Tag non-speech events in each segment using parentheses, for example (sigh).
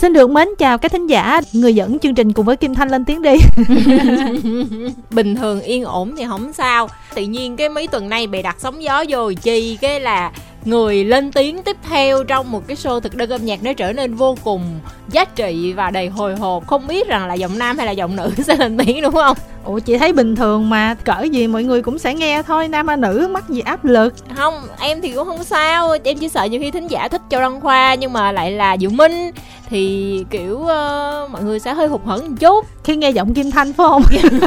xin được mến chào các thính giả người dẫn chương trình cùng với kim thanh lên tiếng đi. (laughs) Bình thường yên ổn thì không sao. Tự nhiên cái mấy tuần nay bị đặt sóng gió vô chi, cái là người lên tiếng tiếp theo trong một cái show thực đơn âm nhạc nó trở nên vô cùng giá trị và đầy hồi hộp. Không biết rằng là giọng nam hay là giọng nữ (laughs) sẽ lên tiếng đúng không? Ủa chị thấy bình thường mà cỡ gì mọi người cũng sẽ nghe thôi nam hay nữ mắc gì áp lực? Không em thì cũng không sao. Em chỉ sợ nhiều khi thính giả thích châu đăng khoa nhưng mà lại là diệu minh. Thì kiểu uh, mọi người sẽ hơi hụt hẫng một chút. Khi nghe giọng kim thanh phải không? (laughs)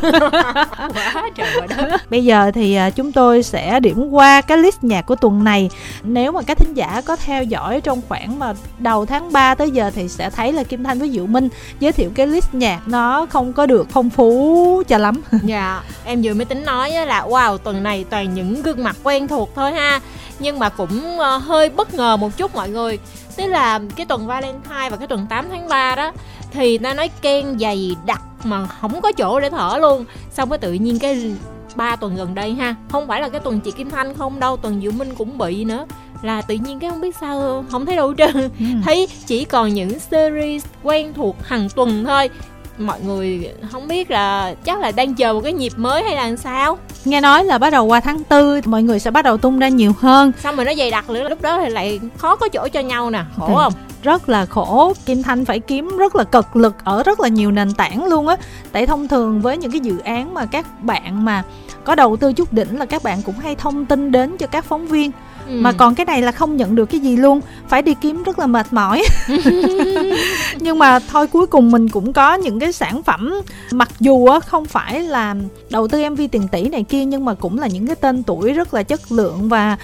Quá trời đất. Bây giờ thì uh, chúng tôi sẽ điểm qua cái list nhạc của tuần này. Nếu mà các thính giả có theo dõi trong khoảng mà đầu tháng 3 tới giờ thì sẽ thấy là kim thanh với diệu minh. Giới thiệu cái list nhạc nó không có được phong phú cho lắm. (laughs) Dạ em vừa mới tính nói là, wow, tuần này toàn những gương mặt quen thuộc thôi ha. Nhưng mà cũng ờ, hơi bất ngờ một chút mọi người. Tức là cái tuần Valentine và cái tuần 8 tháng 3 đó, thì ta nói ken dày đặc mà không có chỗ để thở luôn. Xong cái tự nhiên cái ba tuần gần đây ha, không phải là cái tuần chị Kim Thanh không đâu, tuần Diệu Minh cũng bị nữa là tự nhiên cái không biết sao không thấy đâu trơn. Ừ. thấy chỉ còn những series quen thuộc hàng tuần thôi. Mọi người không biết là chắc là đang chờ một cái nhịp mới hay là sao? Nghe nói là bắt đầu qua tháng tư mọi người sẽ bắt đầu tung ra nhiều hơn. Xong rồi nó dày đặc nữa lúc đó thì lại khó có chỗ cho nhau nè khổ thì không? Rất là khổ. Kim thanh phải kiếm rất là cực lực ở rất là nhiều nền tảng luôn á. Tại thông thường với những cái dự án mà các bạn mà có đầu tư chút đỉnh là các bạn cũng hay thông tin đến cho các phóng viên ừ. mà còn cái này là không nhận được cái gì luôn phải đi kiếm rất là mệt mỏi. (laughs) Nhưng mà thôi cuối cùng mình cũng có những cái sản phẩm mặc dù không phải là đầu tư mv tiền tỷ này kia nhưng mà cũng là những cái tên tuổi rất là chất lượng và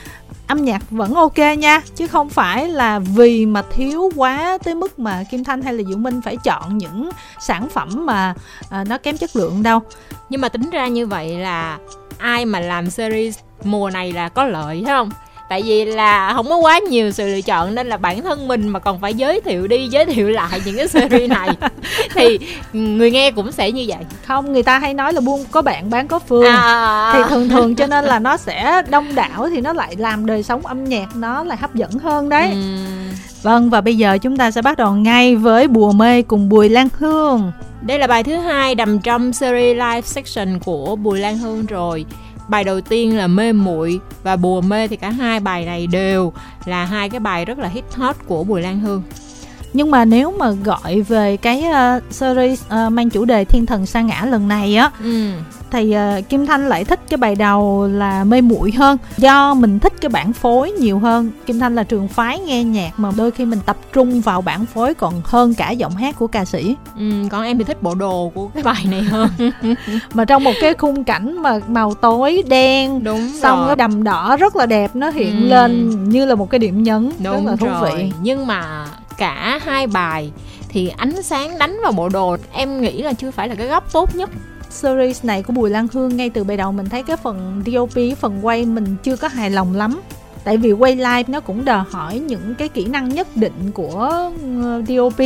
âm nhạc vẫn ok nha. Chứ không phải là vì mà thiếu quá tới mức mà kim thanh hay là diệu minh phải chọn những sản phẩm mà à, nó kém chất lượng đâu. Nhưng mà tính ra như vậy là ai mà làm series mùa này là có lợi thấy không tại vì là không có quá nhiều sự lựa chọn nên là bản thân mình mà còn phải giới thiệu đi giới thiệu lại những cái series này. (laughs) Thì người nghe cũng sẽ như vậy. Không người ta hay nói là buôn có bạn bán có phương. À. thì thường thường cho nên là nó sẽ đông đảo thì nó lại làm đời sống âm nhạc nó lại hấp dẫn hơn đấy. Ừ. vâng và bây giờ chúng ta sẽ bắt đầu ngay với bùa mê cùng bùi lan hương. Đây là bài thứ hai nằm trong series live section của bùi lan hương rồi bài đầu tiên là mê muội và bùa mê thì cả hai bài này đều là hai cái bài rất là hit hot của bùi lan hương nhưng mà nếu mà gọi về cái uh, series uh, mang chủ đề thiên thần sa ngã lần này á ừ. thì uh, kim thanh lại thích cái bài đầu là mê muội hơn. Do mình thích cái bản phối nhiều hơn. Kim thanh là trường phái nghe nhạc mà đôi khi mình tập trung vào bản phối còn hơn cả giọng hát của ca sĩ. Ừ, còn em thì thích bộ đồ của cái bài này hơn. (laughs) Mà trong một cái khung cảnh mà màu tối đen đúng xong cái đầm đỏ rất là đẹp nó hiện ừ. lên như là một cái điểm nhấn đúng rất là thú rồi. vị nhưng mà cả hai bài thì ánh sáng đánh vào bộ đồ em nghĩ là chưa phải là cái góc tốt nhất. Series này của Bùi Lan Hương ngay từ ban đầu mình thấy cái phần DOP phần quay mình chưa có hài lòng lắm. Tại vì quay live nó cũng đòi hỏi những cái kỹ năng nhất định của ờ, DOP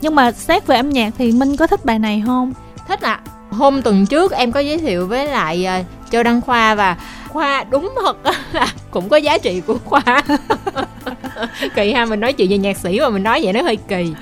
nhưng mà xét về âm nhạc thì Minh có thích bài này không? Thích ạ. À. hôm tuần trước em có giới thiệu với lại uh, Châu Đăng Khoa và Khoa đúng thật (laughs) là cũng có giá trị của Khoa (laughs) kỳ ha, mình nói chuyện về nhạc sĩ mà mình nói vậy nó hơi kỳ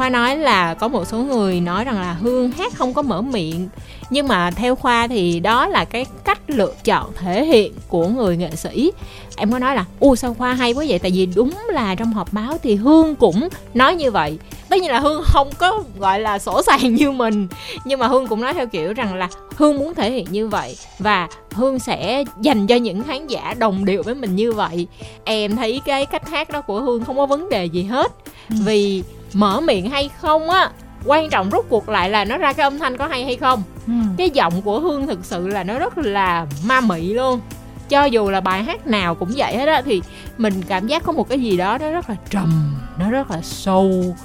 khoa nói là có một số người nói rằng là hương hát không có mở miệng. Nhưng mà theo khoa thì đó là cái cách lựa chọn thể hiện của người nghệ sĩ. Em có nói là u sao khoa hay quá vậy? Tại vì đúng là trong họp báo thì hương cũng nói như vậy. Tất nhiên là hương không có gọi là sổ sàng (laughs) như mình. Nhưng mà hương cũng nói theo kiểu rằng là hương muốn thể hiện như vậy và hương sẽ dành cho những khán giả đồng điệu với mình như vậy. Em thấy cái cách hát đó của hương không có vấn đề gì hết. Ừ. vì mở miệng hay không á quan trọng rút cuộc lại là nó ra cái âm thanh có hay hay không. Ừ. cái giọng của hương thực sự là nó rất là ma mị luôn. Cho dù là bài hát nào cũng vậy hết á thì mình cảm giác có một cái gì đó nó rất là trầm nó rất là sâu.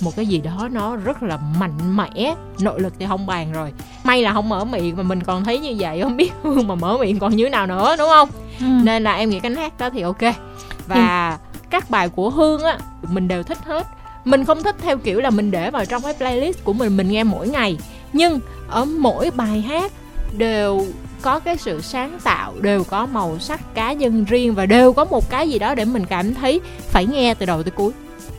Một cái gì đó nó rất là mạnh mẽ. Nội lực thì không bàn rồi. May là không mở miệng mà mình còn thấy như vậy không biết (laughs) hương mà mở miệng còn như nào nữa đúng không? Ừ. nên là em nghĩ cái hát đó thì ok. Và ừ. các bài của hương á mình đều thích hết mình không thích theo kiểu là mình để vào trong cái playlist của mình mình nghe mỗi ngày. Nhưng ở mỗi bài hát đều có cái sự sáng tạo đều có màu sắc cá nhân riêng và đều có một cái gì đó để mình cảm thấy phải nghe từ đầu tới cuối.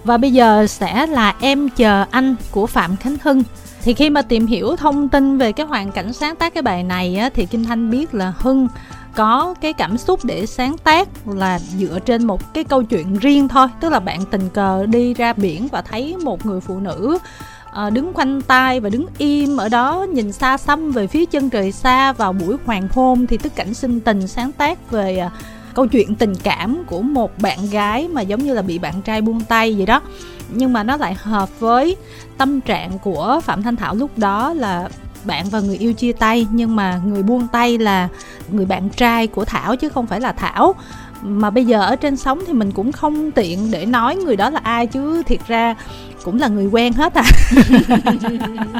Và bây giờ sẽ là em chờ anh của phạm khánh hưng. Thì khi mà tìm hiểu thông tin về cái hoàn cảnh sáng tác cái bài này á, thì kim thanh biết là hưng có cái cảm xúc để sáng tác là dựa trên một cái câu chuyện riêng thôi. Tức là bạn tình cờ đi ra biển và thấy một người phụ nữ ờ, đứng khoanh tay và đứng im ở đó, nhìn xa xăm về phía chân trời xa vào buổi hoàng hôn thì tức cảnh sinh tình sáng tác về ờ, câu chuyện tình cảm của một bạn gái mà giống như là bị bạn trai buông tay vậy đó. Nhưng mà nó lại hợp với tâm trạng của phạm thanh thảo lúc đó là bạn và người yêu chia tay nhưng mà người buông tay là người bạn trai của thảo chứ không phải là thảo. Mà bây giờ ở trên sóng thì mình cũng không tiện để nói người đó là ai chứ thiệt ra cũng là người quen hết à.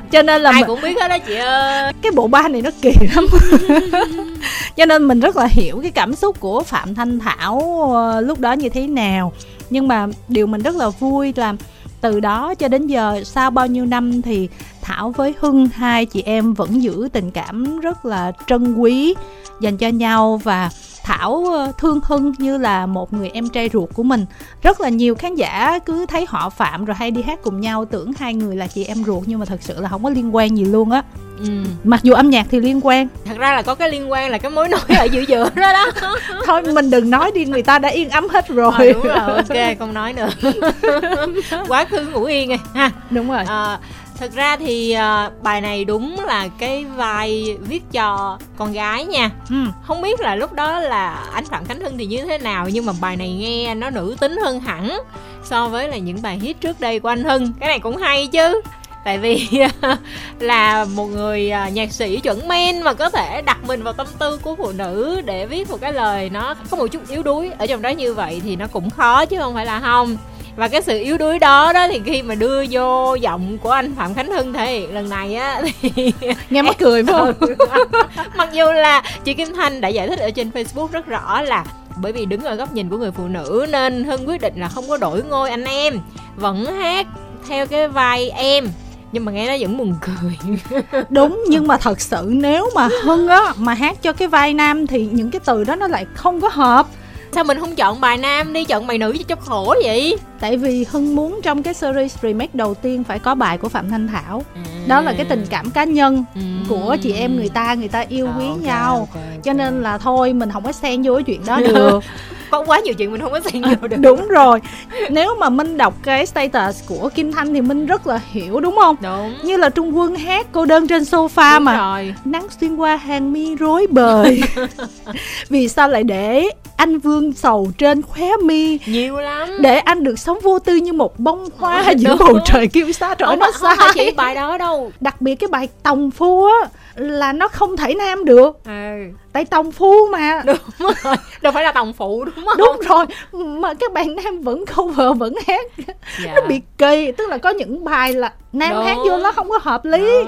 (laughs) Cho nên là ai cũng biết hết đó chị ơi. Cái bộ ba này nó kỳ lắm. (laughs) Cho nên mình rất là hiểu cái cảm xúc của phạm thanh thảo ờ, lúc đó như thế nào. Nhưng mà điều mình rất là vui là từ đó cho đến giờ sau bao nhiêu năm thì thảo với hưng. Hai chị em vẫn giữ tình cảm rất là trân quý dành cho nhau. Và Thảo ờ, thương Hưng như là một người em trai ruột của mình. Rất là nhiều khán giả cứ thấy họ Phạm rồi hay đi hát cùng nhau Tưởng hai người là chị em ruột nhưng mà thật sự là không có liên quan gì luôn á. Ừ. mặc dù âm nhạc thì liên quan. Thật ra là có cái liên quan là cái mối nối ở giữa giữa đó đó. (laughs) Thôi mình đừng nói đi người ta đã yên ấm hết rồi. À, đúng rồi ok không nói nữa. (laughs) Quá khứ ngủ yên rồi ha. Đúng rồi. À, thực ra thì uh, bài này đúng là cái vai viết cho con gái nha. Ừ. không biết là lúc đó là anh phạm khánh hưng thì như thế nào nhưng mà bài này nghe nó nữ tính hơn hẳn so với là những bài hit trước đây của anh hưng. Cái này cũng hay chứ. Tại vì (laughs) là một người à, nhạc sĩ chuẩn men mà có thể đặt mình vào tâm tư của phụ nữ để viết một cái lời nó có một chút yếu đuối. Ở trong đó như vậy thì nó cũng khó chứ không phải là không và cái sự yếu đuối đó đó thì khi mà đưa vô giọng của anh phạm khánh hưng thể hiện lần này á thì (laughs) nghe mắc cười phải không? Ừ. (laughs) mặc dù là chị kim thanh đã giải thích ở trên facebook rất rõ là bởi vì đứng ở góc nhìn của người phụ nữ nên hưng quyết định là không có đổi ngôi anh em vẫn hát theo cái vai em. Nhưng mà nghe nó vẫn buồn cười. (laughs) Đúng nhưng mà thật sự nếu mà hưng á mà hát cho cái vai nam thì những cái từ đó nó lại không có hợp sao mình không chọn bài nam đi chọn bài nữ cho khổ vậy tại vì hưng muốn trong cái series remake đầu tiên phải có bài của phạm thanh thảo à. đó là cái tình cảm cá nhân ừ. của chị em người ta người ta yêu quý okay, nhau okay, okay. cho nên là thôi mình không có xen vô cái chuyện đó được có quá nhiều chuyện mình không có xen vô được. đúng rồi. Nếu mà minh đọc cái status của kim thanh thì minh rất là hiểu đúng không? Đúng. Như là trung quân hát cô đơn trên sofa đúng mà. rồi. nắng xuyên qua hàng mi rối bời. (laughs) Vì sao lại để anh vương sầu trên khóe mi? Nhiều lắm. Để anh được sống vô tư như một bông hoa giữa bầu trời kêu xa trời nó xa chỉ bài đó đâu. Đặc biệt cái bài tòng phu á là nó không thể nam được. Ừ. tại tòng phu mà. (laughs) Đúng rồi. Đâu phải là tòng phụ đúng không? Đúng rồi. Mà các bạn nam vẫn cover vẫn hát. Dạ. nó bị kỳ tức là có những bài là nam đúng. hát vô nó không có hợp lý.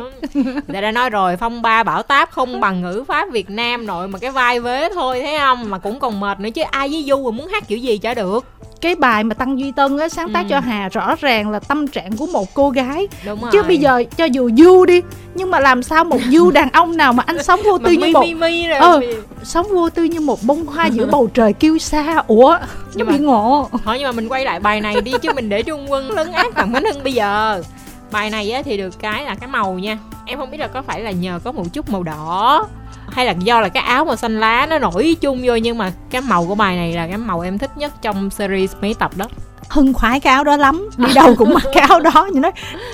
Để đã nói rồi phong ba bảo táp không bằng ngữ pháp việt nam nội mà cái vai vế thôi thấy không? Mà cũng còn mệt nữa chứ ai với du mà muốn hát kiểu gì chả được cái bài mà tăng duy tân á sáng tác ừ. cho hà rõ ràng là tâm trạng của một cô gái. Đúng rồi. chứ bây giờ cho dù du đi nhưng mà làm sao một du đàn ông nào mà anh (laughs) sống vô tư như một rồi ờ, sống vô tư như một bông hoa giữa bầu trời kêu xa ủa nhưng mà bị ngộ. Thôi nhưng mà mình quay lại bài này đi chứ mình để trung quân lấn ác bằng khánh hưng bây giờ. Bài này á thì được cái là cái màu nha. Em không biết là có phải là nhờ có một chút màu đỏ hay là do là cái áo màu xanh lá nó nổi chung vô, nhưng mà cái màu của bài này là cái màu em thích nhất trong series mấy tập đó. Hưng khoái cái áo đó lắm, đi đâu cũng mặc cái áo đó. Như nói,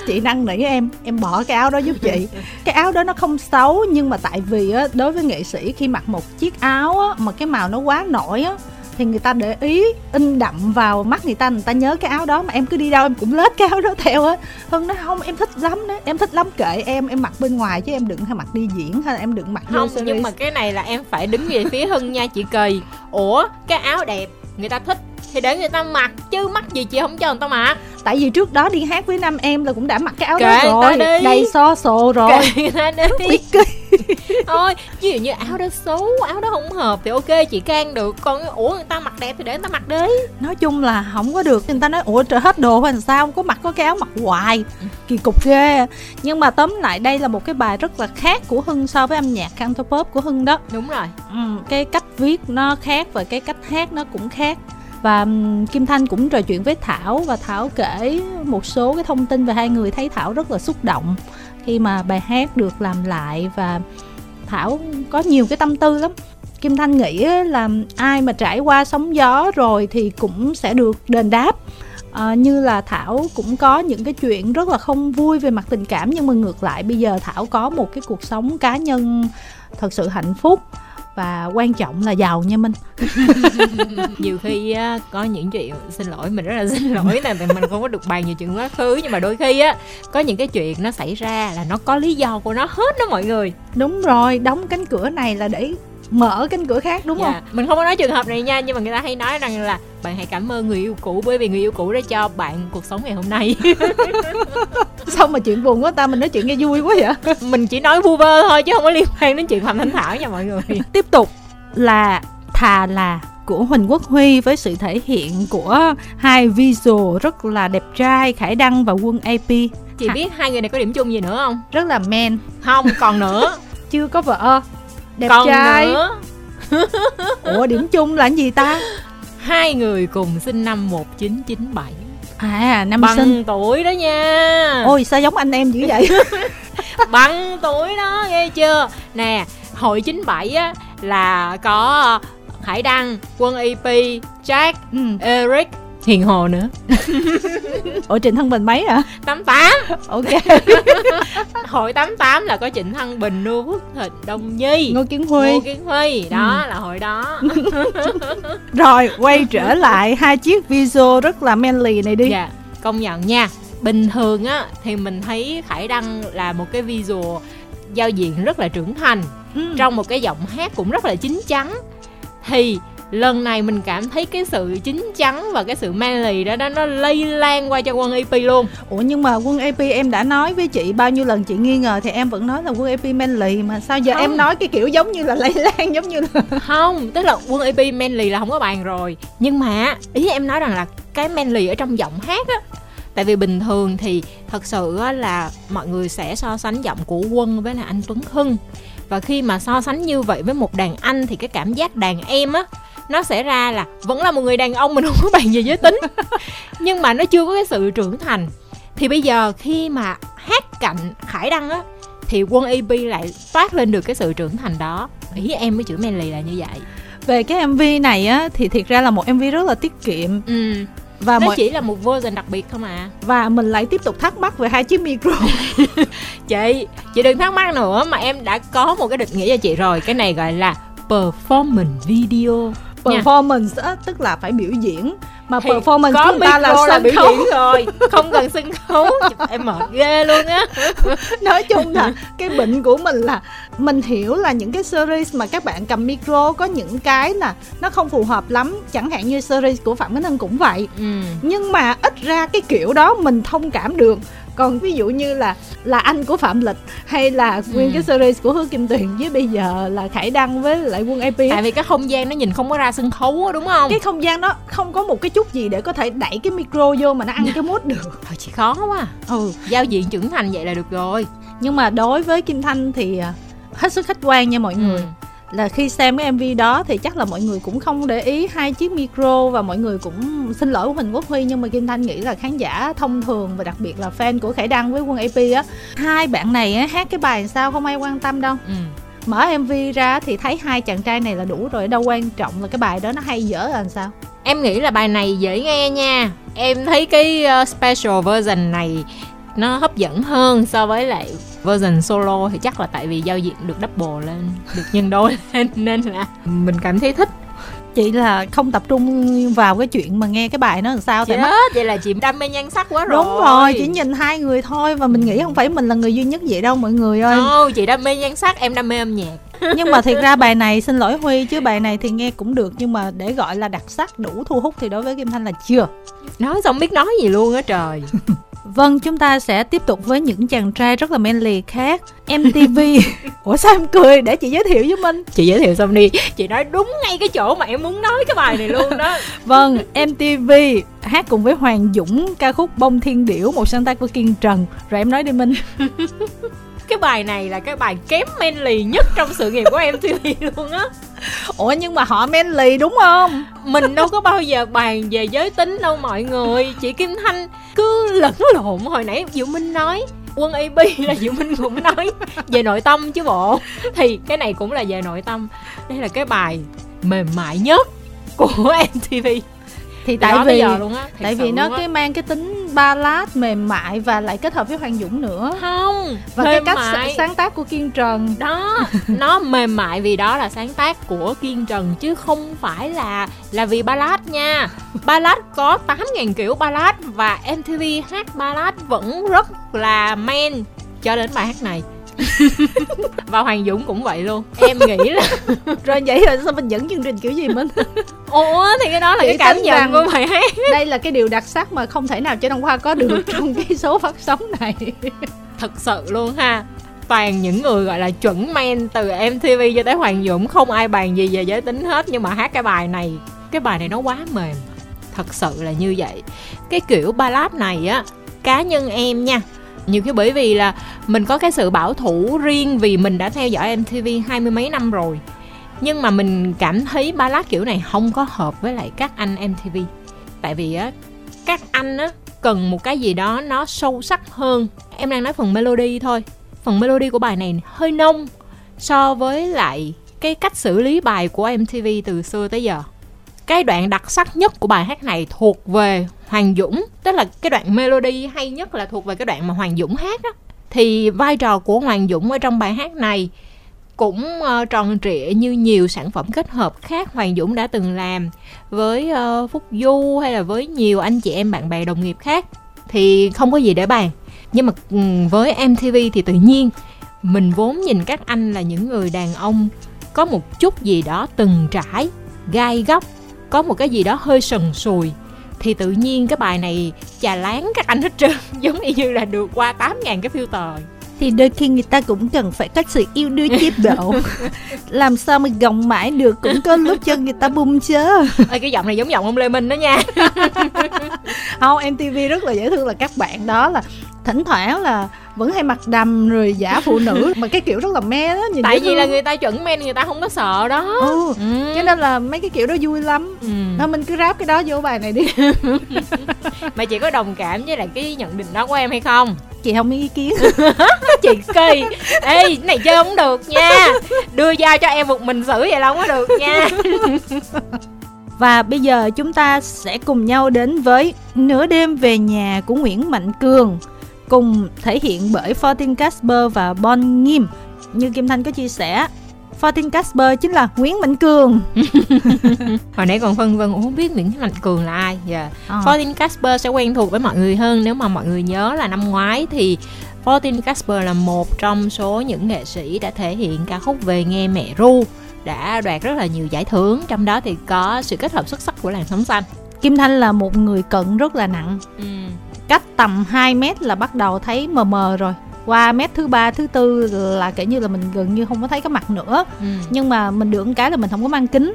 chị năn nỉ em em bỏ cái áo đó giúp chị. Cái áo đó nó không xấu, nhưng mà tại vì á, đối với nghệ sĩ khi mặc một chiếc áo á, mà cái màu nó quá nổi á thì người ta để ý in đậm vào mắt người ta người ta nhớ cái áo đó mà em cứ đi đâu em cũng lết cái áo đó theo á. Hưng nói không em thích lắm đấy em thích lắm kệ em em mặc bên ngoài chứ em đừng hay mặc đi diễn hay là em đừng mặc không nhưng mà cái này là em phải đứng về phía hưng nha chị kỳ. Ủa cái áo đẹp người ta thích thì để người ta mặc chứ mắc gì chị không cho người ta mặc. Tại vì trước đó đi hát với năm em là cũng đã mặc cái áo Kệ đó rồi. đầy so sồ rồi. Kệ người ta đi. (laughs) Thôi ví dụ như áo đó xấu áo đó không hợp thì ok chị can được. Còn ủa người ta mặc đẹp thì để người ta mặc đi. Nói chung là không có được. Người ta nói ủa trời hết đồ hay sao? Không có mặc có cái áo mặc hoài. Kỳ cục ghê. Nhưng mà tóm lại đây là một cái bài rất là khác của hưng so với âm nhạc cantopop của hưng đó. Đúng rồi. Ừ, cái cách viết nó khác và cái cách hát nó cũng khác và Kim Thanh cũng trò chuyện với Thảo và Thảo kể một số cái thông tin về hai người thấy Thảo rất là xúc động khi mà bài hát được làm lại và Thảo có nhiều cái tâm tư lắm. Kim Thanh nghĩ là ai mà trải qua sóng gió rồi thì cũng sẽ được đền đáp. À, như là Thảo cũng có những cái chuyện rất là không vui về mặt tình cảm nhưng mà ngược lại bây giờ Thảo có một cái cuộc sống cá nhân thật sự hạnh phúc và quan trọng là giàu nha minh. (laughs) Nhiều khi á, có những chuyện xin lỗi mình rất là xin lỗi là mình không có được bàn nhiều chuyện quá khứ nhưng mà đôi khi á có những cái chuyện nó xảy ra là nó có lý do của nó hết đó mọi người. Đúng rồi đóng cánh cửa này là để mở cánh cửa khác đúng dạ. không mình không có nói trường hợp này nha nhưng mà người ta hay nói rằng là bạn hãy cảm ơn người yêu cũ bởi vì người yêu cũ đã cho bạn cuộc sống ngày hôm nay (laughs) sao mà chuyện buồn quá ta mình nói chuyện nghe vui quá vậy (laughs) mình chỉ nói vu vơ thôi chứ không có liên quan đến chuyện phạm thanh thảo nha mọi người (laughs) tiếp tục là thà là của Huỳnh Quốc Huy với sự thể hiện của hai visual rất là đẹp trai Khải Đăng và Quân AP. Chị biết hai người này có điểm chung gì nữa không? Rất là men. Không, còn nữa. Chưa có vợ đẹp Còn trai. nữa. (laughs) ủa điểm chung là gì ta? Hai người cùng sinh năm 1997 à năm bằng sinh. tuổi đó nha. Ôi sao giống anh em dữ vậy? (laughs) Bằng tuổi đó nghe chưa? Nè hội 97 á là có Hải Đăng, Quân EP, Jack, ừ. Eric, Hiền Hồ nữa. (laughs) Ủa Trịnh Thăng Bình mấy hả? 88 Ok. (laughs) Hội 88 là có Trịnh Thăng Bình, Nô Phước Thịnh, Đông Nhi. Ngô Kiến Huy. Ngô Kiến Huy, đó ừ. là hội đó. (laughs) Rồi quay trở lại hai chiếc video rất là manly này đi. Dạ, công nhận nha. Bình thường á thì mình thấy Khải Đăng là một cái visual giao diện rất là trưởng thành. Ừ. Trong một cái giọng hát cũng rất là chín chắn. Thì lần này mình cảm thấy cái sự chín chắn và cái sự manly đó, đó nó lây lan qua cho quân EP luôn. Ủa nhưng mà quân EP em đã nói với chị bao nhiêu lần chị nghi ngờ thì em vẫn nói là quân EP manly mà sao giờ không. em nói cái kiểu giống như là lây lan giống như là không tức là quân EP manly là không có bàn rồi. Nhưng mà ý em nói rằng là cái manly ở trong giọng hát á tại vì bình thường thì thật sự là mọi người sẽ so sánh giọng của quân với là anh tuấn hưng. Và khi mà so sánh như vậy với một đàn anh thì cái cảm giác đàn em á nó sẽ ra là vẫn là một người đàn ông mình không có bàn về giới tính. (laughs) Nhưng mà nó chưa có cái sự trưởng thành. Thì bây giờ khi mà hát cạnh khải đăng á thì quân ep lại toát lên được cái sự trưởng thành đó. Ý em với chữ manly là như vậy. Về cái mv này á thì thiệt ra là một mv rất là tiết kiệm. Ừ. Và nó mọi... chỉ là một version đặc biệt không à? Và mình lại tiếp tục thắc mắc về hai chiếc micro. (laughs) Chị chị đừng thắc mắc nữa mà em đã có một cái định nghĩa cho chị rồi. Cái này gọi là performance video performance á tức là phải biểu diễn. Mà thì performance có của người ta là sân là khấu. rồi không cần sân khấu. Em mệt ghê luôn á. (laughs) Nói chung là cái bệnh của mình là mình hiểu là những cái series mà các bạn cầm micro có những cái là nó không phù hợp lắm. Chẳng hạn như series của phạm khánh hân cũng vậy. Ừ. nhưng mà ít ra cái kiểu đó mình thông cảm được còn ví dụ như là là anh của phạm lịch hay là nguyên ừ. cái series của hứa kim tuyền với bây giờ là khải đăng với lại quân ap tại vì cái không gian nó nhìn không có ra sân khấu đúng không? Cái không gian đó không có một cái chút gì để có thể đẩy cái micro vô mà nó ăn cái mút được. (laughs) Thôi chỉ khó quá. Ừ. Giao diện trưởng thành vậy là được rồi. Nhưng mà đối với kim thanh thì à, hết sức khách quan nha mọi ừ. Là khi xem cái mv đó thì chắc là mọi người cũng không để ý hai chiếc micro và mọi người cũng xin lỗi Huỳnh Quốc Huy. Nhưng mà Kim Thanh nghĩ là khán giả thông thường và đặc biệt là fan của Khải Đăng với Quân AP á hai bạn này á, hát cái bài sao không ai quan tâm đâu. Ừ. mở mv ra thì thấy hai chàng trai này là đủ rồi đâu quan trọng là cái bài đó nó hay dở là sao. Em nghĩ là bài này dễ nghe nha. Em thấy cái uh, special version này nó hấp dẫn hơn so với lại version solo thì chắc là tại vì giao diện được double lên được nhân đôi (laughs) lên nên là mình cảm thấy thích. Chị là không tập trung vào cái chuyện mà nghe cái bài nó làm sao chị tại hết vậy là chị đam mê nhan sắc quá rồi đúng rồi. chỉ nhìn hai người thôi và mình nghĩ không phải mình là người duy nhất vậy đâu mọi người ơi. No, chị đam mê nhan sắc em đam mê âm nhạc. (laughs) Nhưng mà thiệt ra bài này xin lỗi huy chứ bài này thì nghe cũng được nhưng mà để gọi là đặc sắc đủ thu hút thì đối với kim thanh là chưa. Nói xong biết nói gì luôn á trời (laughs) Vâng, chúng ta sẽ tiếp tục với những chàng trai rất là manly khác. MTV (laughs) Ủa sao em cười? Để chị giới thiệu với Minh Chị giới thiệu xong đi. Chị nói đúng ngay cái chỗ mà em muốn nói cái bài này luôn đó. (laughs) Vâng, MTV hát cùng với Hoàng Dũng ca khúc Bông Thiên Điểu Một sáng tác của Kiên Trần. Rồi em nói đi Minh (laughs) cái bài này là cái bài kém manly nhất trong sự nghiệp của MTV luôn á. Ủa nhưng mà họ manly đúng không? Mình đâu có bao giờ bàn về giới tính đâu mọi người. Chị kim thanh cứ lẫn lộn. Hồi nãy diệu minh nói quân ab là diệu minh cũng nói về nội tâm chứ bộ. Thì cái này cũng là về nội tâm. Đây là cái bài mềm mại nhất của (laughs) MTV thì tại vì luôn á tại vì nó cái mang cái tính ballad mềm mại và lại kết hợp với hoàng dũng nữa. Không và cái cách mại. sáng tác của kiên trần. Đó nó mềm mại vì đó là sáng tác của kiên trần chứ không phải là là vì ballad nha. Ballad có 8.000 kiểu ballad và mtv hát ballad vẫn rất là men cho đến bài hát này (laughs) và hoàng dũng cũng vậy luôn. Em nghĩ là (laughs) rồi vậy rồi sao mình dẫn chương trình kiểu gì mình? (laughs) Ủa thì cái đó là Chỉ cái cảm nhận của bài hát đây là cái điều đặc sắc mà không thể nào cho đông hoa có được trong cái số phát sóng này. Thật sự luôn ha. Toàn những người gọi là chuẩn men từ MTV cho tới Hoàng Dũng không ai bàn gì về giới tính hết nhưng mà hát cái bài này cái bài này nó quá mềm. Thật sự là như vậy. Cái kiểu ballad này á cá nhân em nha nhiều khi bởi vì là mình có cái sự bảo thủ riêng vì mình đã theo dõi MTV hai mươi mấy năm rồi. Nhưng mà mình cảm thấy ballad kiểu này không có hợp với lại các anh MTV tại vì á, các anh á cần một cái gì đó nó sâu sắc hơn. Em đang nói phần melody thôi. Phần melody của bài này hơi nông so với lại cái cách xử lý bài của MTV từ xưa tới giờ cái đoạn đặc sắc nhất của bài hát này thuộc về Hoàng Dũng. Tức là cái đoạn melody hay nhất là thuộc về cái đoạn mà Hoàng Dũng hát á. Thì vai trò của Hoàng Dũng ở trong bài hát này cũng ờ, tròn trịa như nhiều sản phẩm kết hợp khác Hoàng Dũng đã từng làm với ờ, Phúc Du hay là với nhiều anh chị em bạn bè đồng nghiệp khác. Thì không có gì để bàn. Nhưng mà ừ, với MTV thì tự nhiên mình vốn nhìn các anh là những người đàn ông có một chút gì đó từng trải, gai góc có một cái gì đó hơi sần sùi, thì tự nhiên cái bài này chà láng các anh hết trơn, (laughs) giống như là được qua 8 ngàn cái filter thì đôi khi người ta cũng cần phải có sự yêu đương chế độ. (laughs) Làm sao mà gồng mãi được cũng có lúc cho người ta bung chứ. (laughs) Ê, cái giọng này giống giọng ông lê minh đó nha. (laughs) Không mtv rất là dễ thương là các bạn đó là thỉnh thoảng là vẫn hay mặc đầm rồi giả phụ nữ mà cái kiểu rất là me đó nhìn tại vì là người ta chuẩn men người ta không có sợ đó. Ừ. ừ. cho nên là mấy cái kiểu đó vui lắm. Ừ. thôi mình cứ ráp cái đó vô bài này đi. Mà chị có đồng cảm với lại cái nhận định đó của em hay không chị không có ý kiến. (laughs) Chị kỳ. Ê cái này chơi không được nha. Đưa ra cho em một mình xử vậy là không có được nha. (laughs) Và bây giờ chúng ta sẽ cùng nhau đến với Nửa đêm về nhà của Nguyễn Mạnh Cường cùng thể hiện bởi Fortin Casper và Bon Nghiêm. Như Kim Thanh có chia sẻ, Fortin Casper chính là Nguyễn Mạnh Cường. (laughs) Hồi nãy còn phân vân không biết Nguyễn Mạnh Cường là ai. Yeah. À. Fortin Casper sẽ quen thuộc với mọi người hơn nếu mà mọi người nhớ là năm ngoái thì Fortin Casper là một trong số những nghệ sĩ đã thể hiện ca khúc về nghe mẹ ru đã đoạt rất là nhiều giải thưởng trong đó thì có sự kết hợp xuất sắc của làn sóng xanh Kim Thanh là một người cận rất là nặng ừ cách tầm 2 mét là bắt đầu thấy mờ mờ rồi qua mét thứ ba thứ tư là kể như là mình gần như không có thấy cái mặt nữa ừ. nhưng mà mình được cái là mình không có mang kính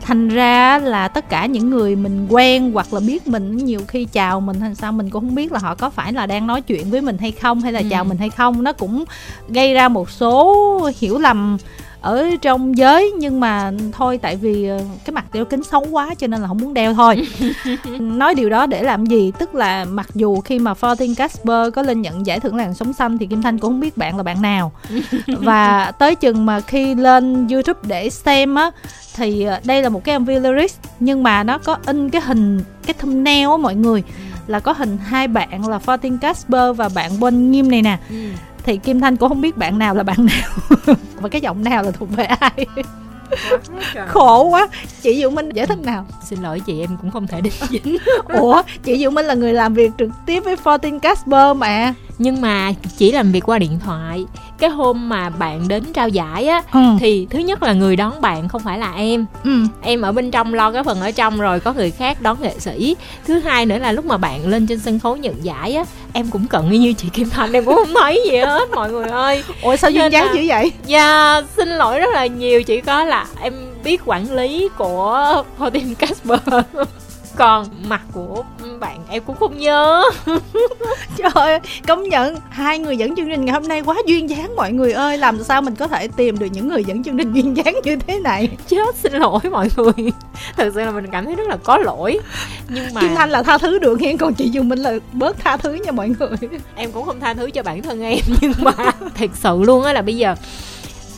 thành ra là tất cả những người mình quen hoặc là biết mình nhiều khi chào mình hay sao mình cũng không biết là họ có phải là đang nói chuyện với mình hay không hay là ừ. chào mình hay không nó cũng gây ra một số hiểu lầm ở trong giới nhưng mà thôi tại vì ờ, cái mặt đeo kính xấu quá cho nên là không muốn đeo thôi. (laughs) Nói điều đó để làm gì? Tức là mặc dù khi mà Fortin Casper có lên nhận giải thưởng làn sóng xanh thì Kim Thanh cũng không biết bạn là bạn nào. (laughs) Và tới chừng mà khi lên YouTube để xem á thì ờ, đây là một cái MV lyrics nhưng mà nó có in cái hình cái thumbnail á mọi người là có hình hai bạn là Fortin Casper và bạn Bon Nghiêm này nè. Ừ thì kim thanh cũng không biết bạn nào là bạn nào. (laughs) Và cái giọng nào là thuộc về ai. Khổ quá. Chị Diệu Minh giải thích nào? Xin lỗi chị em cũng không thể định (laughs) dính ủa chị Diệu Minh là người làm việc trực tiếp với Fortin Casper mà nhưng mà chỉ làm việc qua điện thoại. Cái hôm mà bạn đến trao giải á ừ. thì thứ nhất là người đón bạn không phải là em. Ừ. em ở bên trong lo cái phần ở trong rồi có người khác đón nghệ sĩ. Thứ hai nữa là lúc mà bạn lên trên sân khấu nhận giải á em cũng cận như chị kim thanh em cũng không thấy gì hết mọi người ơi. Ủa sao duyên dáng dữ vậy? Dạ xin lỗi rất là nhiều chỉ có là em biết quản lý của Fortin Casper. (laughs) Còn mặt của bạn em cũng không nhớ. (laughs) Trời ơi công nhận hai người dẫn chương trình ngày hôm nay quá duyên dáng mọi người ơi. Làm sao mình có thể tìm được những người dẫn chương trình duyên dáng như thế này? Chết xin lỗi mọi người. Thật sự là mình cảm thấy rất là có lỗi. Nhưng mà kim thanh là tha thứ được nghe còn chị dương minh là bớt tha thứ nha mọi người. Em cũng không tha thứ cho bản thân em nhưng mà thật sự luôn á là bây giờ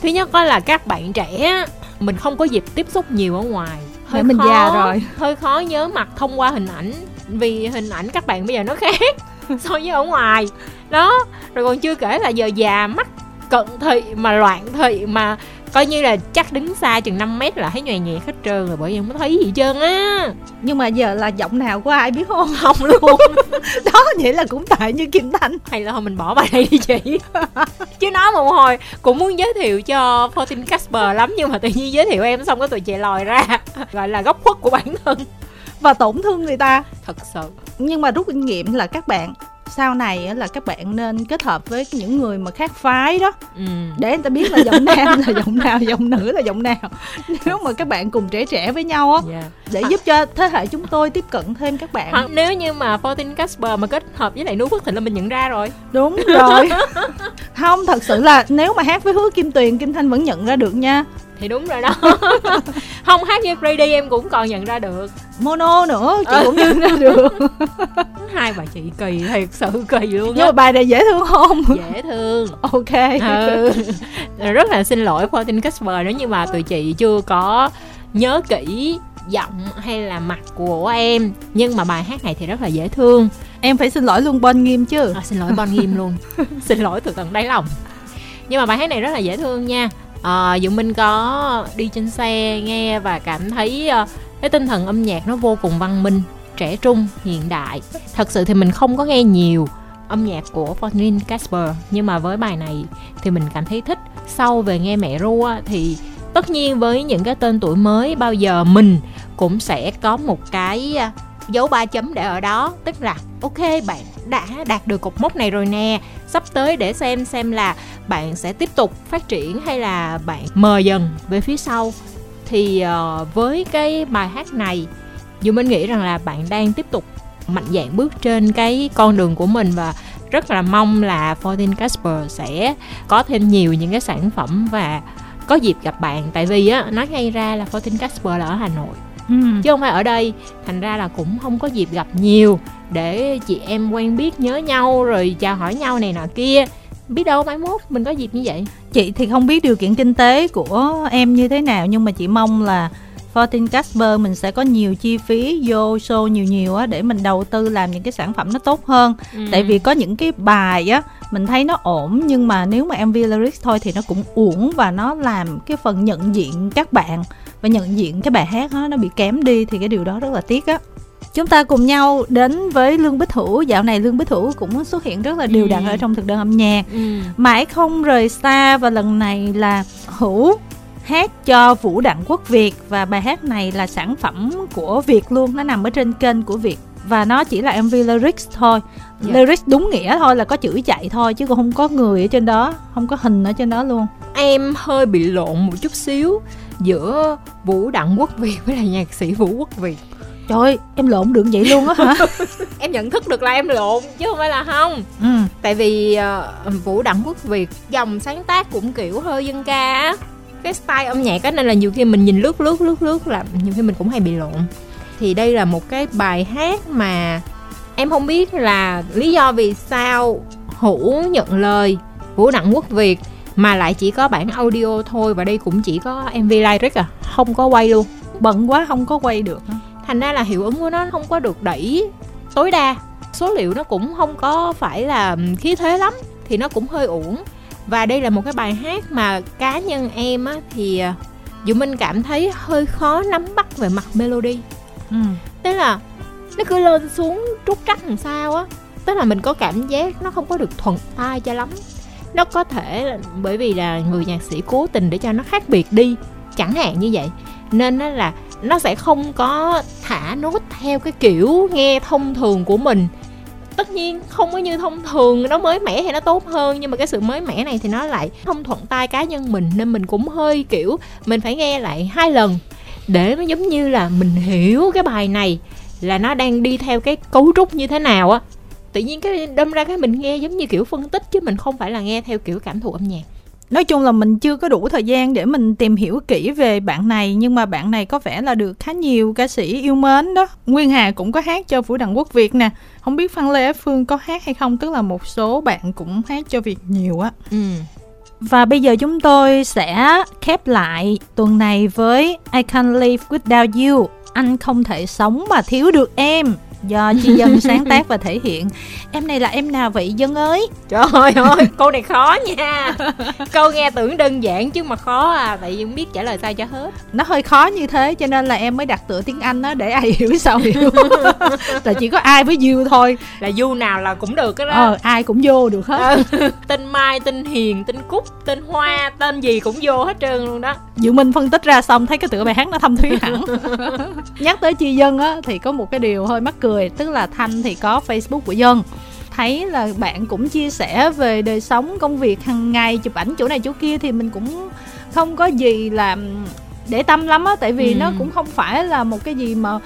thứ nhất đó là các bạn trẻ mình không có dịp tiếp xúc nhiều ở ngoài. Hơi mình khó, già rồi. hơi khó nhớ mặt thông qua hình ảnh vì hình ảnh các bạn bây giờ nó khác (laughs) so với ở ngoài. Đó rồi còn chưa kể là giờ già mắt cận thị mà loạn thị mà coi như là chắc đứng xa chừng 5 mét là thấy nhòe nhẹ hết trơn rồi bởi vì không thấy gì trơn á. Nhưng mà giờ là giọng nào của ai biết không? Không luôn. (laughs) Đó vậy là cũng tệ như kim thanh. Hay là thôi mình bỏ bài này đi chị. (laughs) Chứ nói một hồi cũng muốn giới thiệu cho Fortin Casper lắm nhưng mà tự nhiên giới thiệu em xong cái tụi chị lòi ra. Gọi là góc khuất của bản thân và tổn thương người ta. Thật sự. Nhưng mà rút kinh nghiệm là các bạn sau này là các bạn nên kết hợp với những người mà khác phái đó. Ừ. để người ta biết là giọng nam là giọng nào giọng nữ là giọng nào. Nếu mà các bạn cùng trẻ trẻ với nhau á yeah. Dạ. để giúp cho thế hệ chúng tôi tiếp cận thêm các bạn. Hoặc nếu như mà Fortin Casper mà kết hợp với lại núi Phước Thịnh là mình nhận ra rồi. Đúng rồi. (laughs) Không thật sự là nếu mà hát với hứa Kim Tuyền Kim Thanh vẫn nhận ra được nha thì đúng rồi đó. (laughs) Không hát như Brady em cũng còn nhận ra được. Mono nữa chị ừ. cũng nhận ra được. (laughs) Hai bà chị kỳ thiệt sự kỳ luôn nhưng mà bài này dễ thương không? Dễ thương. (laughs) Ok. Ừ. rất là xin lỗi Fortin Casper nếu như mà tụi chị chưa có nhớ kỹ giọng hay là mặt của em. Nhưng mà bài hát này thì rất là dễ thương. Em phải xin lỗi luôn Bon Nghiêm chứ. À, xin lỗi Bon Nghiêm luôn. Xin lỗi từ tận đáy lòng. Nhưng mà bài hát này rất là dễ thương nha Ờ, à, Dũng Minh có đi trên xe nghe và cảm thấy uh, cái tinh thần âm nhạc nó vô cùng văn minh trẻ trung hiện đại. Thật sự thì mình không có nghe nhiều âm nhạc của Fortin Casper nhưng mà với bài này thì mình cảm thấy thích. Sau về nghe mẹ ru thì tất nhiên với những cái tên tuổi mới bao giờ mình cũng sẽ có một cái ờ, dấu ba chấm để ở đó. Tức là ok bạn đã đạt được cột mốc này rồi nè sắp tới để xem xem là bạn sẽ tiếp tục phát triển hay là bạn mờ dần về phía sau. Thì uh, với cái bài hát này dù mình nghĩ rằng là bạn đang tiếp tục mạnh dạn bước trên cái con đường của mình và rất là mong là Fortin Casper sẽ có thêm nhiều những cái sản phẩm và có dịp gặp bạn. Tại vì á nói ngay ra là Fortin Casper là ở Hà Nội ừ. chứ không phải ở đây. Thành ra là cũng không có dịp gặp nhiều để chị em quen biết nhớ nhau rồi chào hỏi nhau này nọ kia. Biết đâu mai mốt mình có dịp như vậy. Chị thì không biết điều kiện kinh tế của em như thế nào nhưng mà chị mong là Fortin Casper mình sẽ có nhiều chi phí vô show nhiều nhiều á để mình đầu tư làm những cái sản phẩm nó tốt hơn. Ừ. tại vì có những cái bài á mình thấy nó ổn nhưng mà nếu mà MV lyrics thôi thì nó cũng uổng và nó làm cái phần nhận diện các bạn và nhận diện cái bài hát đó, nó bị kém đi thì cái điều đó rất là tiếc á chúng ta cùng nhau đến với lương bích hữu dạo này lương bích hữu cũng xuất hiện rất là đều đặn ừ. ở trong thực đơn âm nhạc ừ. mãi không rời xa và lần này là hữu hát cho vũ đặng quốc việt và bài hát này là sản phẩm của việt luôn nó nằm ở trên kênh của việt và nó chỉ là mv lyrics thôi yeah. Dạ. lyrics đúng nghĩa thôi là có chữ chạy thôi chứ còn không có người ở trên đó không có hình ở trên đó luôn em hơi bị lộn một chút xíu giữa vũ đặng quốc việt với là nhạc sĩ vũ quốc việt Trời ơi, em lộn được vậy luôn á hả? (laughs) em nhận thức được là em lộn chứ không phải là không. Ừ. Tại vì uh, Vũ Đặng Quốc Việt dòng sáng tác cũng kiểu hơi dân ca á. Cái style âm nhạc á nên là nhiều khi mình nhìn lướt lướt lướt lướt là nhiều khi mình cũng hay bị lộn. Thì đây là một cái bài hát mà em không biết là lý do vì sao Hữu nhận lời Vũ Đặng Quốc Việt mà lại chỉ có bản audio thôi và đây cũng chỉ có MV lyric à, không có quay luôn. Bận quá không có quay được. Thành ra là hiệu ứng của nó không có được đẩy tối đa. Số liệu nó cũng không có phải là khí thế lắm thì nó cũng hơi uổng. Và đây là một cái bài hát mà cá nhân em á thì à, dù minh cảm thấy hơi khó nắm bắt về mặt melody. Ừ. tức là nó cứ lên xuống trúc trắc làm sao á tức là mình có cảm giác nó không có được thuận tai cho lắm nó có thể là bởi vì là người nhạc sĩ cố tình để cho nó khác biệt đi, chẳng hạn như vậy. Nên nó là nó sẽ không có thả nốt theo cái kiểu nghe thông thường của mình. Tất nhiên không có như thông thường, nó mới mẻ thì nó tốt hơn, nhưng mà cái sự mới mẻ này thì nó lại không thuận tai cá nhân mình, nên mình cũng hơi, kiểu, mình phải nghe lại hai lần để nó giống như là mình hiểu cái bài này là nó đang đi theo cái cấu trúc như thế nào á tự nhiên cái đâm ra cái mình nghe giống như kiểu phân tích chứ mình không phải là nghe theo kiểu cảm thụ âm nhạc. Nói chung là mình chưa có đủ thời gian để mình tìm hiểu kỹ về bạn này nhưng mà bạn này có vẻ là được khá nhiều ca sĩ yêu mến đó. Nguyên hà cũng có hát cho vũ đặng quốc việt nè. Không biết phan lê phương có hát hay không tức là một số bạn cũng hát cho việt nhiều á. Ừ. và bây giờ chúng tôi sẽ khép lại tuần này với I Can't Live Without You. Anh không thể sống mà thiếu được em do chi dân (laughs) sáng tác và thể hiện. Em này là em nào vậy dân ơi? Trời ơi câu này khó nha. Câu nghe tưởng đơn giản chứ mà khó à tại vì không biết trả lời sao cho hết. Nó hơi khó như thế cho nên là em mới đặt tựa tiếng anh đó để ai (laughs) hiểu sao hiểu. (laughs) Là chỉ có ai với you thôi. Là du nào là cũng được đó ờ ai cũng vô được hết. Ừ. tên mai tên hiền tên cúc tên hoa tên gì cũng vô hết trơn luôn đó. Dự minh phân tích ra xong thấy cái tựa bài hát nó thâm thúy hẳn. Nhắc tới chi dân á thì có một cái điều hơi mắc cười cười tức là thanh thì có facebook của dân. Thấy là bạn cũng chia sẻ về đời sống công việc hàng ngày chụp ảnh chỗ này chỗ kia thì mình cũng không có gì làm để tâm lắm á tại vì ừ. nó cũng không phải là một cái gì mà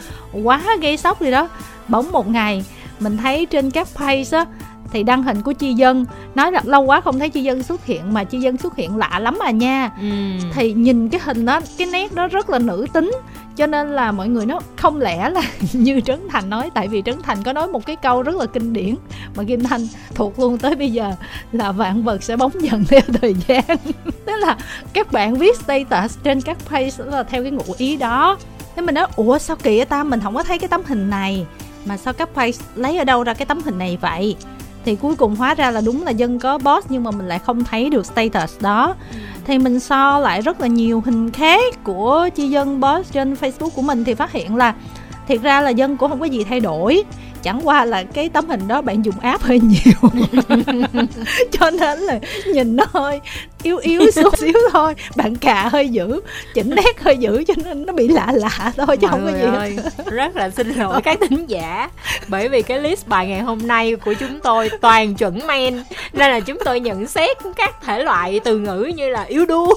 quá gây sốc gì đó. Bỗng một ngày mình thấy trên các page á thì đăng hình của chi dân. Nói là lâu quá không thấy chi dân xuất hiện mà chi dân xuất hiện lạ lắm à nha. Ừ. thì nhìn cái hình đó cái nét đó rất là nữ tính cho nên là mọi người nó không lẽ là (laughs) như trấn thành nói, tại vì trấn thành có nói một cái câu rất là kinh điển mà kim thanh thuộc luôn tới bây giờ là vạn vật sẽ bóng dần (laughs) theo thời gian. (laughs) Tức là các bạn viết status trên các page là theo cái ngụ ý đó. Thế mình nói, ủa, sao kỳ ta? Mình không có thấy cái tấm hình này. Mà sao các page lấy ở đâu ra cái tấm hình này vậy? Thì cuối cùng hóa ra là đúng là dân có boss nhưng mà mình lại không thấy được status đó. Thì mình so lại rất là nhiều hình khác của chi dân boss trên facebook của mình thì phát hiện là thiệt ra là dân cũng không có gì thay đổi chẳng qua là cái tấm hình đó bạn dùng app hơi nhiều. (laughs) Cho nên là nhìn nó hơi yếu yếu (laughs) chút xíu thôi. Bạn cà hơi dữ chỉnh nét hơi dữ cho nên nó bị lạ lạ thôi chứ Mọi không có gì ơi, rất là xin lỗi các (laughs) tính giả. Bởi vì cái list bài ngày hôm nay của chúng tôi toàn chuẩn men nên là chúng tôi nhận xét các thể loại từ ngữ như là yếu đuối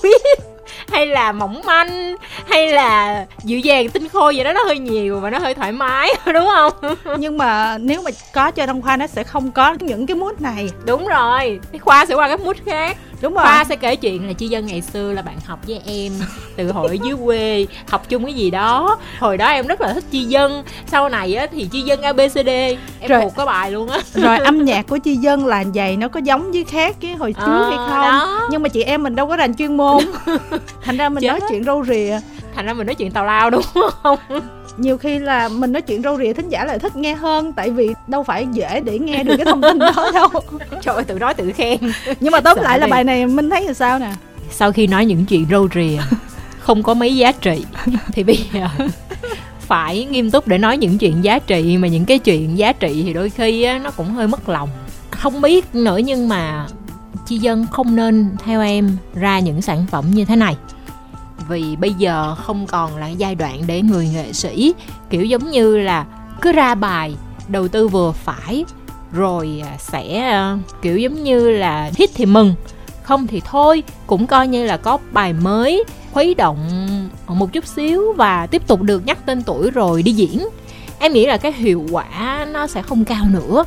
hay là mỏng manh hay là dịu dàng tinh khôi vậy đó nó hơi nhiều và nó hơi thoải mái (laughs) đúng không? Nhưng mà nếu mà có cho trong khoa nó sẽ không có những cái mood này. Đúng rồi cái khoa sẽ qua cái mood khác đúng rồi. khoa sẽ kể chuyện là chi dân ngày xưa là bạn học với em từ hồi ở dưới quê học chung cái gì đó. Hồi đó em rất là thích chi dân. Sau này á thì chi dân abcd em rồi, thuộc cái bài luôn á. Rồi âm nhạc của chi dân là vậy nó có giống với khác cái hồi trước à, hay không? đó. nhưng mà chị em mình đâu có rành chuyên môn. (laughs) Thành ra mình Chết. nói chuyện râu rìa. Thành ra mình nói chuyện tào lao đúng không nhiều khi là mình nói chuyện râu rìa thính giả lại thích nghe hơn tại vì đâu phải dễ để nghe được cái thông tin đó (laughs) đâu. Trời ơi tự nói tự khen. Nhưng mà tóm lại là bài này minh thấy là sao nè? Sau khi nói những chuyện râu rìa không có mấy giá trị thì bây giờ phải nghiêm túc để nói những chuyện giá trị mà những cái chuyện giá trị thì đôi khi á, nó cũng hơi mất lòng. Không biết nữa nhưng mà chi dân không nên theo em ra những sản phẩm như thế này vì bây giờ không còn là giai đoạn để người nghệ sĩ, kiểu giống như là cứ ra bài, đầu tư vừa phải, rồi à, sẽ à, kiểu giống như là hit thì mừng. Không thì thôi, cũng coi như là có bài mới, khuấy động một chút xíu và tiếp tục được nhắc tên tuổi rồi đi diễn. Em nghĩ là cái hiệu quả nó sẽ không cao nữa.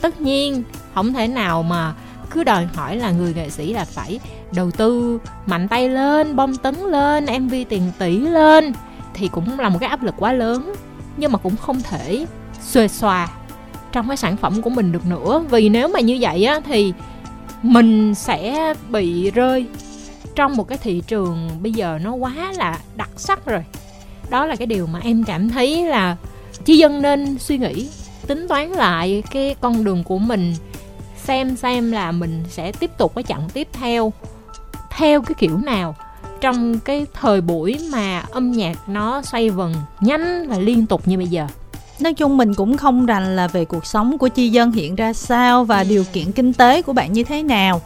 Tất nhiên, không thể nào mà cứ đòi hỏi là người nghệ sĩ là phải đầu tư, mạnh tay lên, bom tấn lên mv tiền tỷ lên, thì cũng là một cái áp lực quá lớn. Nhưng mà cũng không thể xuề xòa trong cái sản phẩm của mình được nữa. Vì nếu mà như vậy á, thì mình sẽ bị rơi trong một cái thị trường bây giờ nó quá là đặc sắc rồi. Đó là cái điều mà em cảm thấy là chi dân nên suy nghĩ, tính toán lại cái con đường của mình, xem xem là mình sẽ tiếp tục cái chặng tiếp theo theo cái kiểu nào. Trong cái thời buổi mà âm nhạc nó xoay vần nhanh và liên tục như bây giờ. Nói chung mình cũng không rành là về cuộc sống của chi dân hiện ra sao và điều kiện kinh tế của bạn như thế nào.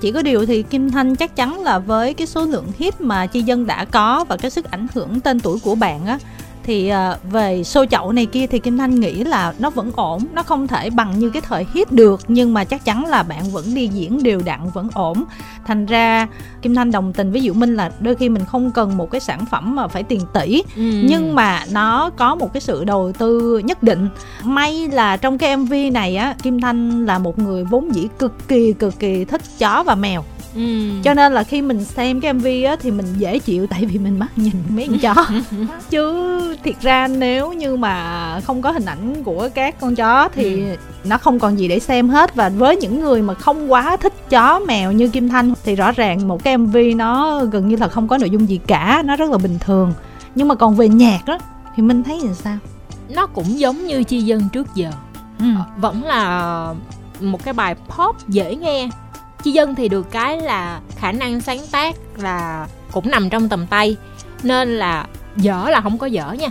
Chỉ có điều thì kim thanh chắc chắn là với cái số lượng hit mà chi dân đã có và cái sức ảnh hưởng tên tuổi của bạn á thì uh, về show chậu này kia thì kim thanh nghĩ là nó vẫn ổn nó không thể bằng như cái thời hit được nhưng mà chắc chắn là bạn vẫn đi diễn đều đặn vẫn ổn. Thành ra kim thanh đồng tình với diệu minh là đôi khi mình không cần một cái sản phẩm mà phải tiền tỷ ừ. nhưng mà nó có một cái sự đầu tư nhất định. May là trong cái mv này á kim thanh là một người vốn dĩ cực kỳ cực kỳ thích chó và mèo Ừ. cho nên là khi mình xem cái mv á thì mình dễ chịu tại vì mình mắt nhìn mấy con chó. (laughs) Chứ thiệt ra nếu như mà không có hình ảnh của các con chó thì ừ. nó không còn gì để xem hết. Và với những người mà không quá thích chó mèo như kim thanh thì rõ ràng một cái mv nó gần như là không có nội dung gì cả. Nó rất là bình thường. Nhưng mà còn về nhạc đó thì mình thấy là sao? Nó cũng giống như chi dân trước giờ. Ừ. vẫn là một cái bài pop dễ nghe chi dân thì được cái là khả năng sáng tác là cũng nằm trong tầm tay. Nên là dở là không có dở nha.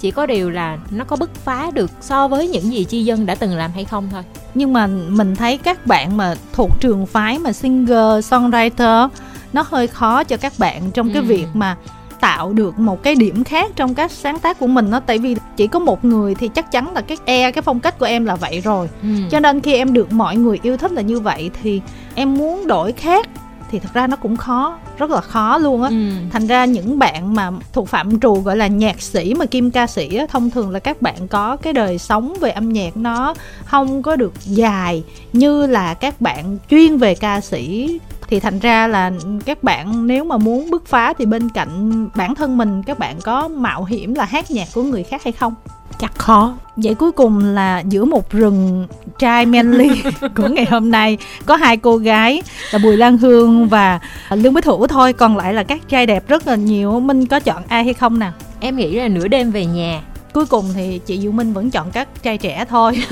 Chỉ có điều là nó có bứt phá được so với những gì chi dân đã từng làm hay không thôi. Nhưng mà mình thấy các bạn mà thuộc trường phái mà singer songwriter nó hơi khó cho các bạn trong cái ừ. việc mà tạo được một cái điểm khác trong các sáng tác của mình đó tại vì chỉ có một người thì chắc chắn là cái e cái phong cách của em là vậy rồi ừ. cho nên khi em được mọi người yêu thích là như vậy thì em muốn đổi khác thì thật ra nó cũng khó rất là khó luôn á ừ. thành ra những bạn mà thuộc phạm trù gọi là nhạc sĩ mà kim ca sĩ á, thông thường là các bạn có cái đời sống về âm nhạc nó không có được dài như là các bạn chuyên về ca sĩ thì thành ra là các bạn nếu mà muốn bứt phá thì bên cạnh bản thân mình các bạn có mạo hiểm là hát nhạc của người khác hay không? Chắc khó. Vậy cuối cùng là giữa một rừng trai manly (laughs) của ngày hôm nay có hai cô gái là bùi lan hương và lương bích thủ thôi. Còn lại là các trai đẹp rất là nhiều. Minh có chọn ai hay không nào? Em nghĩ là nửa đêm về nhà cuối cùng thì chị Diệu Minh vẫn chọn các trai trẻ thôi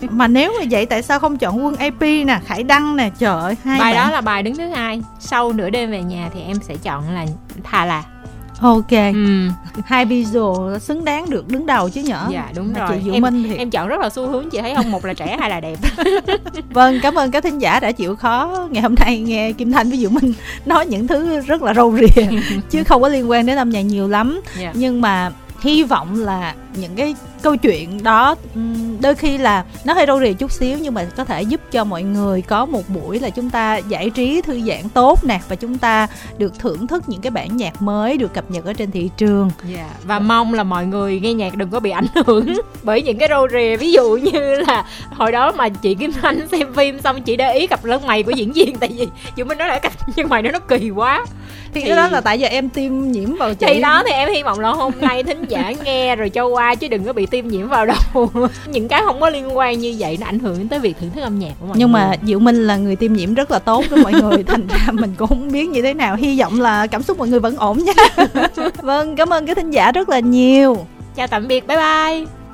(laughs) mà nếu mà vậy tại sao không chọn quân AP nè Khải Đăng nè trời ơi hai bài bạn. đó là bài đứng thứ hai sau nửa đêm về nhà thì em sẽ chọn là Thà là ok ừ. hai visual xứng đáng được đứng đầu chứ nhở dạ đúng mà rồi chị Diệu em, Minh thì em chọn rất là xu hướng chị thấy không một là trẻ hai là đẹp (laughs) vâng cảm ơn các thính giả đã chịu khó ngày hôm nay nghe Kim Thanh với Diệu Minh nói những thứ rất là râu rìa (laughs) chứ không có liên quan đến âm nhạc nhiều lắm yeah. Dạ. nhưng mà hy vọng là những cái câu chuyện đó đôi khi là nó hơi râu rìa chút xíu nhưng mà có thể giúp cho mọi người có một buổi là chúng ta giải trí thư giãn tốt nè và chúng ta được thưởng thức những cái bản nhạc mới được cập nhật ở trên thị trường. Yeah. Dạ, và mong là mọi người nghe nhạc đừng có bị ảnh hưởng (laughs) bởi những cái râu rìa ví dụ như là hồi đó mà chị Kim Anh xem phim xong chị để ý cặp lông mày của diễn viên tại vì dù mình nói là cặp (laughs) nhưng mày nó nó kỳ quá. Thì, thì cái đó là tại giờ em tiêm nhiễm vào chị. Thì đó thì em hy vọng là hôm nay thính giả nghe rồi cho qua chứ đừng có bị tiêm nhiễm vào đầu (laughs) những cái không có liên quan như vậy nó ảnh hưởng tới việc thưởng thức âm nhạc của mọi nhưng người. mà diệu minh là người tiêm nhiễm rất là tốt với mọi người thành ra (laughs) mình cũng không biết như thế nào. Hy vọng là cảm xúc mọi người vẫn ổn nha. (laughs) Vâng cảm ơn cái thính giả rất là nhiều. Chào tạm biệt bye bye